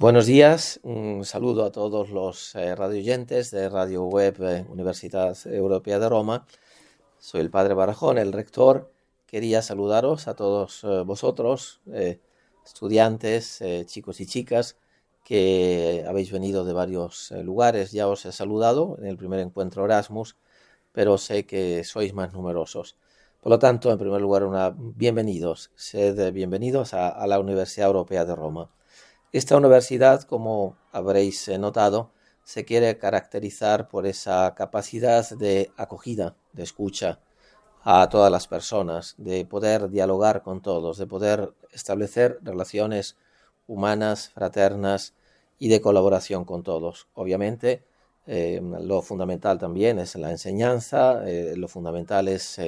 Buenos días, un saludo a todos los eh, radioyentes de Radio Web eh, Universidad Europea de Roma. Soy el padre Barajón, el rector. Quería saludaros a todos eh, vosotros, estudiantes, chicos y chicas, que habéis venido de varios lugares. Ya os he saludado en el primer encuentro Erasmus, pero sé que sois más numerosos. Por lo tanto, en primer lugar, una, bienvenidos, sed bienvenidos a la Universidad Europea de Roma. Esta universidad, como habréis eh, notado, se quiere caracterizar por esa capacidad de acogida, de escucha a todas las personas, de poder dialogar con todos, de poder establecer relaciones humanas, fraternas y de colaboración con todos. Obviamente, eh, lo fundamental también es la enseñanza, eh, lo fundamental es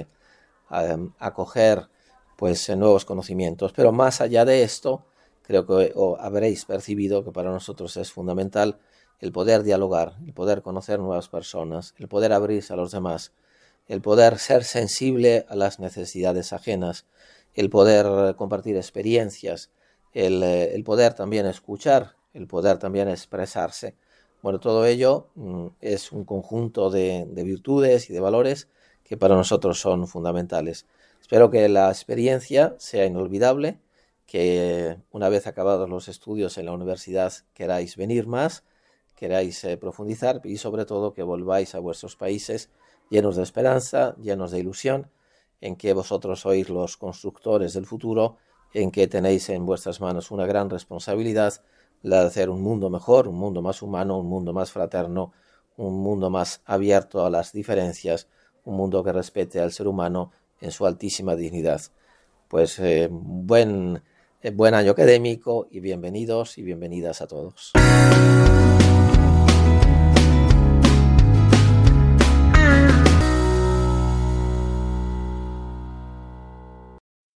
acoger pues nuevos conocimientos, pero más allá de esto, creo que habréis percibido que para nosotros es fundamental el poder dialogar, el poder conocer nuevas personas, el poder abrirse a los demás, el poder ser sensible a las necesidades ajenas, el poder compartir experiencias, el, eh, poder también escuchar, el poder también expresarse. Bueno, todo ello mm, es un conjunto de virtudes y de valores que para nosotros son fundamentales. Espero que la experiencia sea inolvidable que una vez acabados los estudios en la universidad queráis venir más, queráis eh, profundizar y sobre todo que volváis a vuestros países llenos de esperanza, llenos de ilusión, en que vosotros sois los constructores del futuro, en que tenéis en vuestras manos una gran responsabilidad, la de hacer un mundo mejor, un mundo más humano, un mundo más fraterno, un mundo más abierto a las diferencias, un mundo que respete al ser humano en su altísima dignidad. Pues eh, buen buen año académico y bienvenidos y bienvenidas a todos.